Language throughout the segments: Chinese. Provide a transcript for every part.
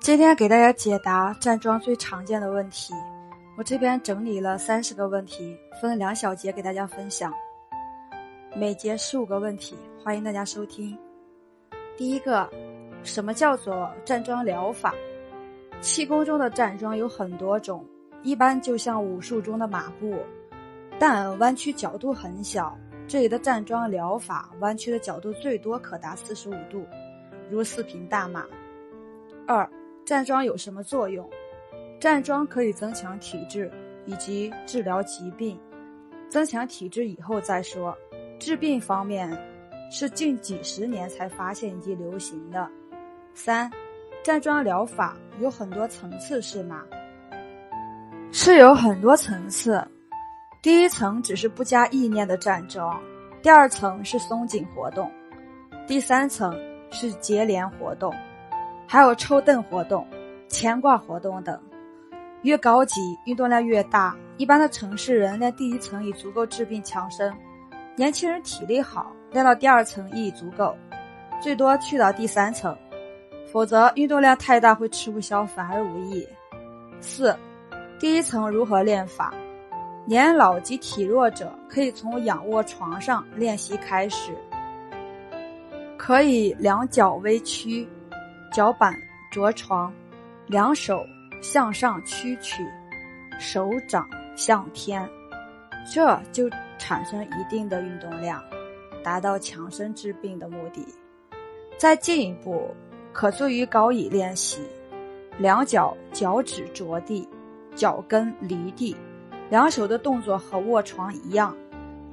今天给大家解答站桩最常见的问题，我这边整理了三十个问题，分两小节给大家分享，每节十五个问题，欢迎大家收听。第一个，什么叫做站桩疗法？气功中的站桩有很多种，一般就像武术中的马步，但弯曲角度很小。这里的站桩疗法弯曲的角度最多可达四十五度，如四平大马。二站桩有什么作用？站桩可以增强体质以及治疗疾病。增强体质以后再说。治病方面，是近几十年才发现以及流行的。三，站桩疗法有很多层次是吗？是有很多层次。第一层只是不加意念的站桩，第二层是松紧活动，第三层是结连活动。还有抽凳活动、牵挂活动等，越高级运动量越大。一般的城市人练第一层已足够治病强身，年轻人体力好，练到第二层亦已足够，最多去到第三层，否则运动量太大会吃不消，反而无益。四，第一层如何练法？年老及体弱者可以从仰卧床上练习开始，可以两脚微屈。脚板着床，两手向上屈曲，手掌向天，这就产生一定的运动量，达到强身治病的目的。再进一步，可做于高椅练习，两脚脚趾着地，脚跟离地，两手的动作和卧床一样。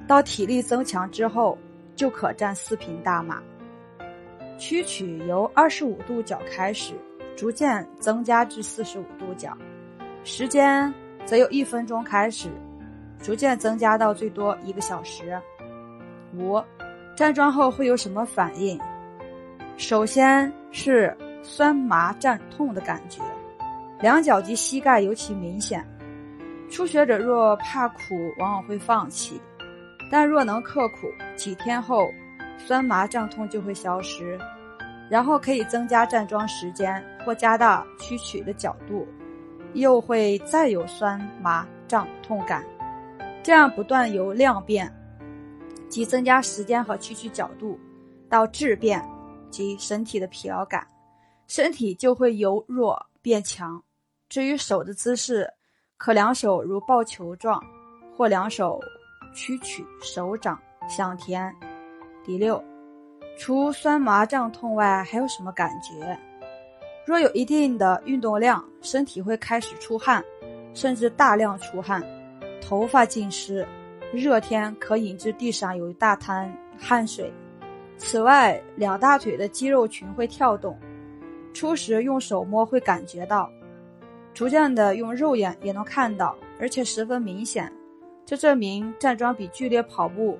到体力增强之后，就可站四平大马。屈曲由二十五度角开始，逐渐增加至四十五度角，时间则由一分钟开始，逐渐增加到最多一个小时。五，站桩后会有什么反应？首先是酸麻胀痛的感觉，两脚及膝盖尤其明显。初学者若怕苦，往往会放弃，但若能刻苦，几天后。酸麻胀痛就会消失，然后可以增加站桩时间或加大屈曲的角度，又会再有酸麻胀痛感，这样不断由量变，即增加时间和屈曲角度，到质变，即身体的疲劳感，身体就会由弱变强。至于手的姿势，可两手如抱球状，或两手屈曲，手掌向天。第六，除酸麻胀痛外，还有什么感觉？若有一定的运动量，身体会开始出汗，甚至大量出汗，头发浸湿，热天可引致地上有一大滩汗水。此外，两大腿的肌肉群会跳动，初时用手摸会感觉到，逐渐的用肉眼也能看到，而且十分明显。这证明站桩比剧烈跑步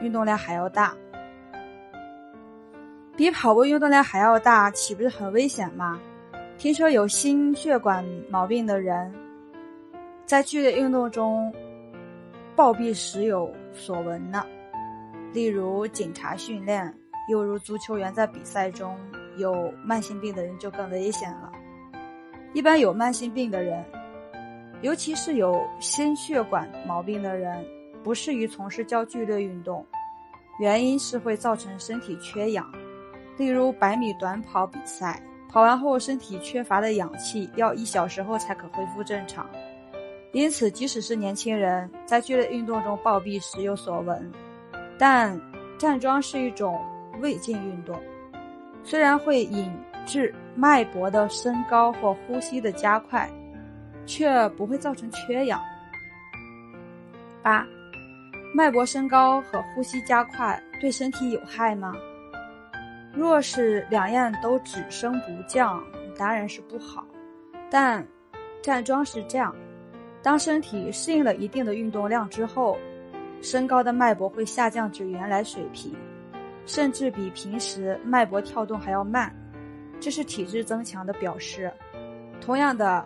运动量还要大。比跑步运动量还要大，岂不是很危险吗？听说有心血管毛病的人，在剧烈运动中暴毙时有所闻呢。例如警察训练，又如足球员在比赛中，有慢性病的人就更危险了。一般有慢性病的人，尤其是有心血管毛病的人，不适宜从事较剧烈运动，原因是会造成身体缺氧。例如百米短跑比赛，跑完后身体缺乏的氧气要一小时后才可恢复正常，因此即使是年轻人在剧烈运动中暴毙时有所闻。但站桩是一种胃镜运动，虽然会引致脉搏的升高或呼吸的加快，却不会造成缺氧。八，脉搏升高和呼吸加快对身体有害吗？若是两样都只升不降，当然是不好。但站桩是这样：当身体适应了一定的运动量之后，身高的脉搏会下降至原来水平，甚至比平时脉搏跳动还要慢，这是体质增强的表示。同样的，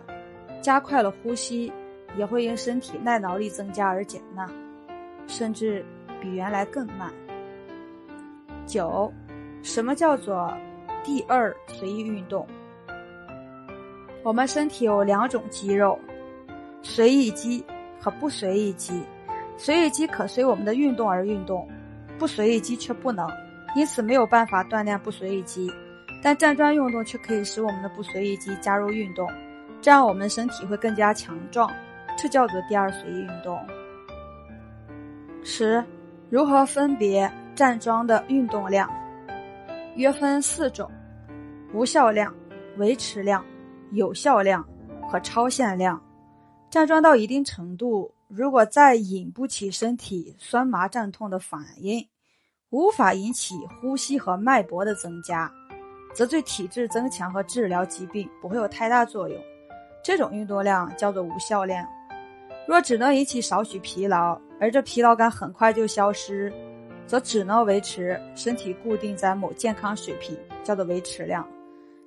加快了呼吸，也会因身体耐劳力增加而减慢，甚至比原来更慢。九。什么叫做第二随意运动？我们身体有两种肌肉，随意肌和不随意肌。随意肌可随我们的运动而运动，不随意肌却不能，因此没有办法锻炼不随意肌。但站桩运动却可以使我们的不随意肌加入运动，这样我们身体会更加强壮，这叫做第二随意运动。十，如何分别站桩的运动量？约分四种：无效量、维持量、有效量和超限量。站桩到一定程度，如果再引不起身体酸麻胀痛的反应，无法引起呼吸和脉搏的增加。则对体质增强和治疗疾病不会有太大作用，这种运动量叫做无效量。若只能引起少许疲劳，而这疲劳感很快就消失，则只能维持身体固定在某健康水平，叫做维持量。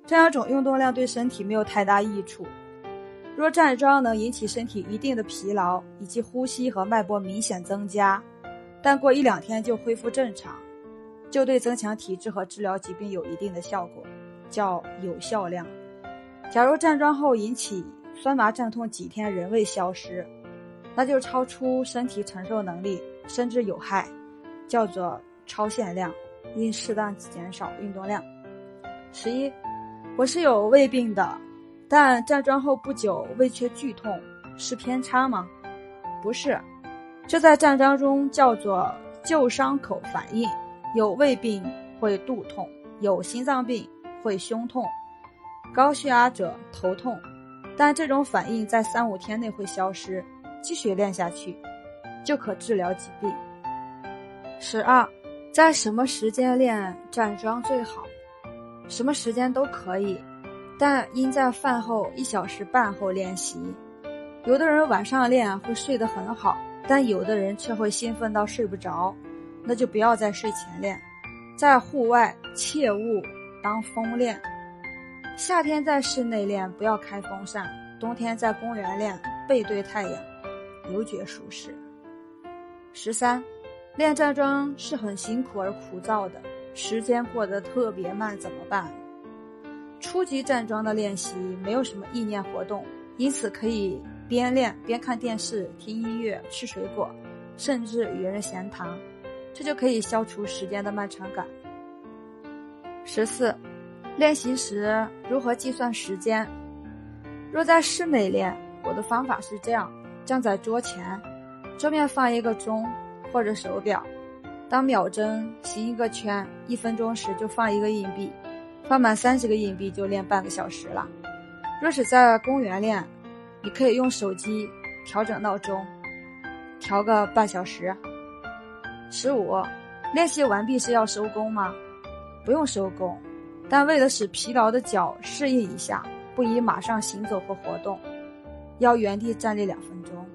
这样一种运动量对身体没有太大益处。若站桩能引起身体一定的疲劳，以及呼吸和脉搏明显增加，但过一两天就恢复正常。就对增强体质和治疗疾病有一定的效果，叫有效量。假如站桩后引起酸麻胀痛几天仍未消失，那就超出身体承受能力，甚至有害，叫做超限量，应适当减少运动量。十一，我是有胃病的，但站桩后不久胃却剧痛，是偏差吗？不是，这在站桩中叫做旧伤口反应。有胃病会肚痛，有心脏病会胸痛，高血压者头痛，但这种反应在三五天内会消失。继续练下去，就可治疗疾病。十二，在什么时间练站桩最好？什么时间都可以，但应在饭后一小时半后练习。有的人晚上练会睡得很好，但有的人却会兴奋到睡不着。那就不要在睡前练，在户外切勿当风练。夏天在室内练，不要开风扇；冬天在公园练，背对太阳，尤觉舒适。十三，练站桩是很辛苦而枯燥的，时间过得特别慢，怎么办？初级站桩的练习没有什么意念活动，因此可以边练边看电视、听音乐、吃水果，甚至与人闲谈。这就可以消除时间的漫长感。十四，练习时如何计算时间？若在室内练，我的方法是这样：站在桌前，桌面放一个钟或者手表，当秒针行一个圈，一分钟时就放一个硬币，放满三十个硬币就练半个小时了。若是在公园练，你可以用手机调整闹钟，调个半小时。十五，练习完毕是要收工吗？不用收工，但为了使疲劳的脚适应一下，不宜马上行走或活动，要原地站立两分钟。